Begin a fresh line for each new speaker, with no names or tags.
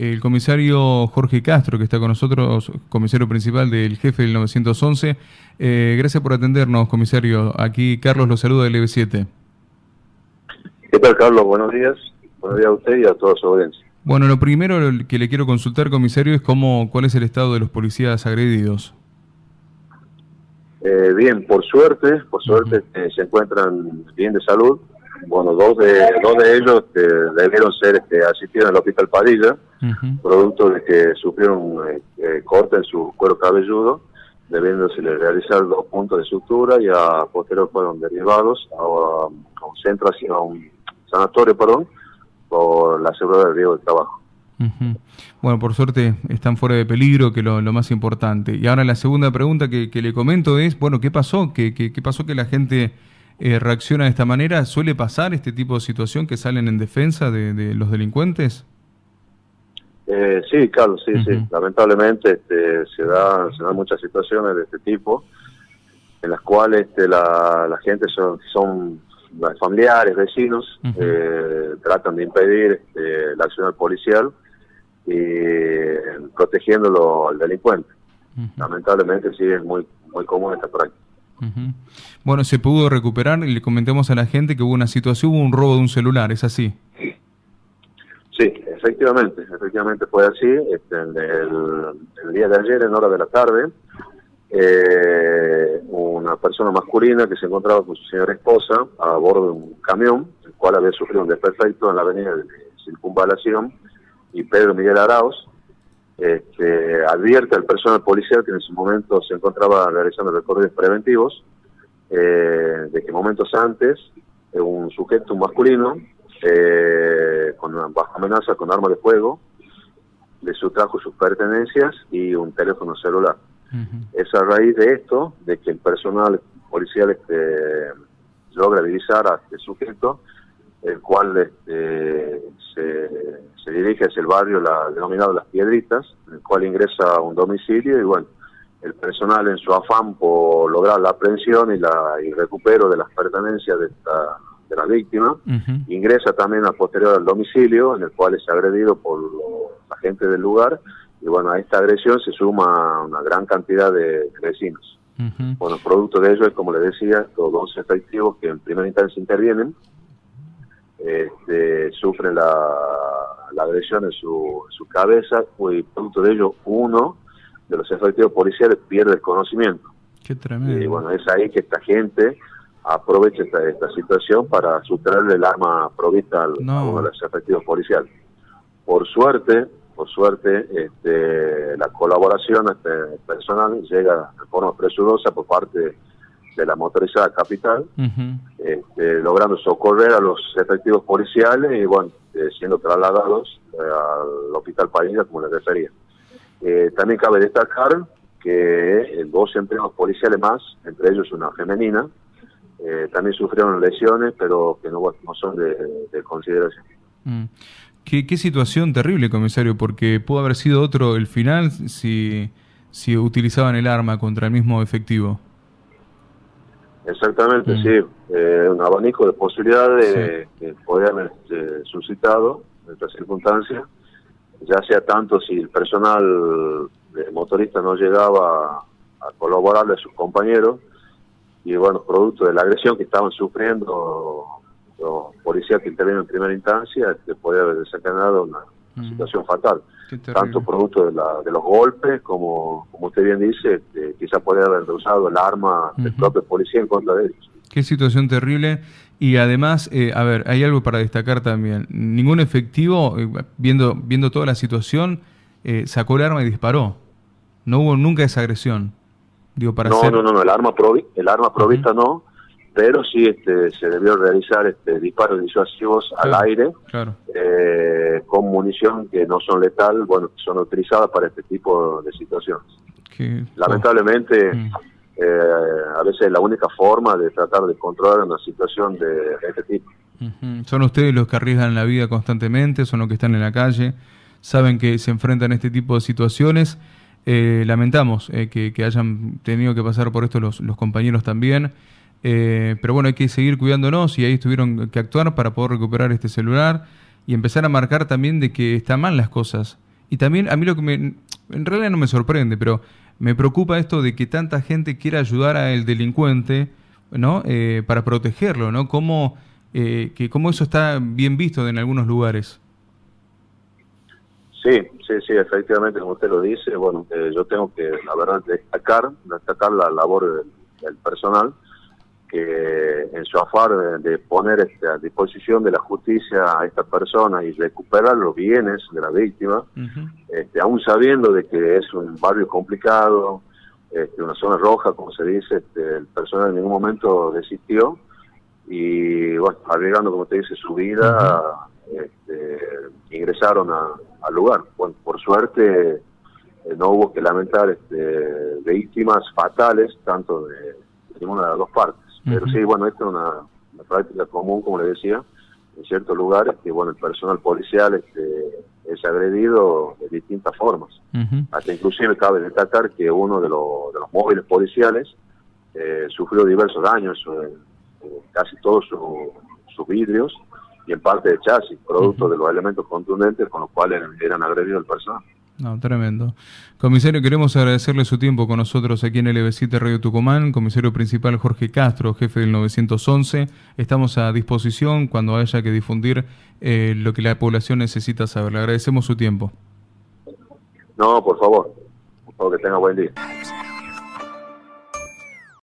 El comisario Jorge Castro, que está con nosotros, comisario principal del jefe del 911. Eh, gracias por atendernos, comisario. Aquí Carlos lo saluda del EB7.
¿Qué tal, Carlos? Buenos días. Buenos días a usted y a toda su audiencia.
Bueno, lo primero que le quiero consultar, comisario, es cómo, cuál es el estado de los policías agredidos.
Eh, bien, por suerte, por suerte eh, se encuentran bien de salud. Bueno, dos de, dos de ellos este, debieron ser este, asistidos al hospital Padilla, producto de que sufrieron eh, eh, corte en su cuero cabelludo, debiéndose realizar dos puntos de sutura y a posterior fueron derivados a, un centro, a un sanatorio, perdón, por la seguridad del riesgo del trabajo.
Bueno, por suerte están fuera de peligro, que lo, lo más importante. Y ahora la segunda pregunta que, le comento es, bueno, ¿qué pasó? ¿Qué, qué, qué pasó que la gente eh, reacciona de esta manera? ¿Suele pasar este tipo de situación que salen en defensa de, los delincuentes?
Eh, sí, Carlos, sí, sí. Lamentablemente este, se, da, se dan muchas situaciones de este tipo en las cuales este, la, la gente son, son familiares, vecinos, eh, tratan de impedir este, la acción policial y protegiéndolo al delincuente. Lamentablemente sí es muy, muy común esta práctica.
Bueno, se pudo recuperar y le comentemos a la gente que hubo una situación, hubo un robo de un celular, ¿es así?
Sí, efectivamente, efectivamente fue así. Este, el, día de ayer, en hora de la tarde, eh, una persona masculina que se encontraba con su señora esposa a bordo de un camión, el cual había sufrido un desperfecto en la avenida de Circunvalación y Pedro Miguel Arauz, este, advierte al personal policial que en ese momento se encontraba realizando recorridos preventivos, eh, de que momentos antes eh, un sujeto masculino eh, con amenaza con arma de fuego le sustrajo sus pertenencias y un teléfono celular. Es a raíz de esto, de que el personal policial este, logra divisar a este sujeto, el cual este, se, dirige hacia el barrio la, denominado Las Piedritas, en el cual ingresa a un domicilio y bueno, el personal en su afán por lograr la aprehensión y, la, y recupero de las pertenencias de, esta, de la víctima, ingresa también a posterior al domicilio, en el cual es agredido por la gente del lugar, y bueno, a esta agresión se suma una gran cantidad de vecinos. Bueno, producto de ello es, como le decía, los dos efectivos que en primera instancia intervienen, este, sufren la, agresión en su, su cabeza y producto de ello uno de los efectivos policiales pierde el conocimiento.
Qué tremendo.
Y bueno, es ahí que esta gente aprovecha esta, situación para sustraerle el arma provista al, a uno de los efectivos policiales. Por suerte, por suerte, este, la colaboración este, personal llega de forma presurosa por parte de la motorizada capital, este, logrando socorrer a los efectivos policiales y bueno, eh, siendo trasladados eh, al hospital Parilla, como les refería. Eh, también cabe destacar que dos empleados policiales más, entre ellos una femenina, también sufrieron lesiones, pero que no, no son de, consideración.
Mm. ¿Qué, ¿Qué, situación terrible, comisario, porque pudo haber sido otro el final si, si utilizaban el arma contra el mismo efectivo.
Exactamente, mm. sí. Eh, un abanico de posibilidades que podrían este, suscitado en estas circunstancias, ya sea tanto si el personal motorista no llegaba a, colaborarle a sus compañeros, y bueno, producto de la agresión que estaban sufriendo los policías que intervienen en primera instancia, que podría haber desencadenado una mm. situación fatal tanto producto de, la, de, los golpes como, como usted bien dice, quizás quizá podría haber usado el arma del propio policía en contra de ellos.
Qué situación terrible. Y además, eh, a ver, hay algo para destacar también. Ningún efectivo, eh, viendo, viendo toda la situación, eh, sacó el arma y disparó. No hubo nunca esa agresión. Digo, para
no, no, no, el arma, provi el arma provista no, pero sí este, se debió realizar este, disparos disuasivos al aire eh, con munición que no son letal, bueno, que son utilizadas para este tipo de situaciones. Lamentablemente, mm. Eh, a veces la única forma de tratar de controlar una situación de, este tipo.
Son ustedes los que arriesgan la vida constantemente, son los que están en la calle, saben que se enfrentan a este tipo de situaciones. Eh, lamentamos que, hayan tenido que pasar por esto los, compañeros también. Eh, pero bueno, hay que seguir cuidándonos y ahí tuvieron que actuar para poder recuperar este celular y empezar a marcar también de que están mal las cosas. Y también a mí lo que me, en realidad no me sorprende, pero me preocupa esto de que tanta gente quiera ayudar al delincuente, ¿no? Eh, para protegerlo, ¿no? ¿Cómo, eh, que cómo eso está bien visto en algunos lugares.
Sí, sí, sí, efectivamente, como usted lo dice, bueno, eh, yo tengo que, la verdad, destacar, destacar la labor del, personal, que en su afar de, poner este, a disposición de la justicia a esta persona y recuperar los bienes de la víctima, este, aún sabiendo de que es un barrio complicado, este, una zona roja, como se dice, este, el personal en ningún momento desistió y, bueno, arriesgando, como te dice, su vida, este, ingresaron al lugar. Bueno, por suerte eh, no hubo que lamentar este, víctimas fatales, tanto de, ninguna de las dos partes. Pero sí, bueno, esto es una, práctica común, como le decía, en ciertos lugares que, bueno, el personal policial este, es agredido de distintas formas. Hasta inclusive cabe destacar que uno de, los, de los móviles policiales eh, sufrió diversos daños, eh, casi todos sus vidrios, y en parte de chasis, producto de los elementos contundentes con los cuales eran, agredidos el personal.
No, tremendo. Comisario, queremos agradecerle su tiempo con nosotros aquí en LB7 Radio Tucumán. Comisario principal Jorge Castro, jefe del 911. Estamos a disposición cuando haya que difundir eh, lo que la población necesita saber. Le agradecemos su tiempo.
No, por favor. Por favor, que tenga buen día.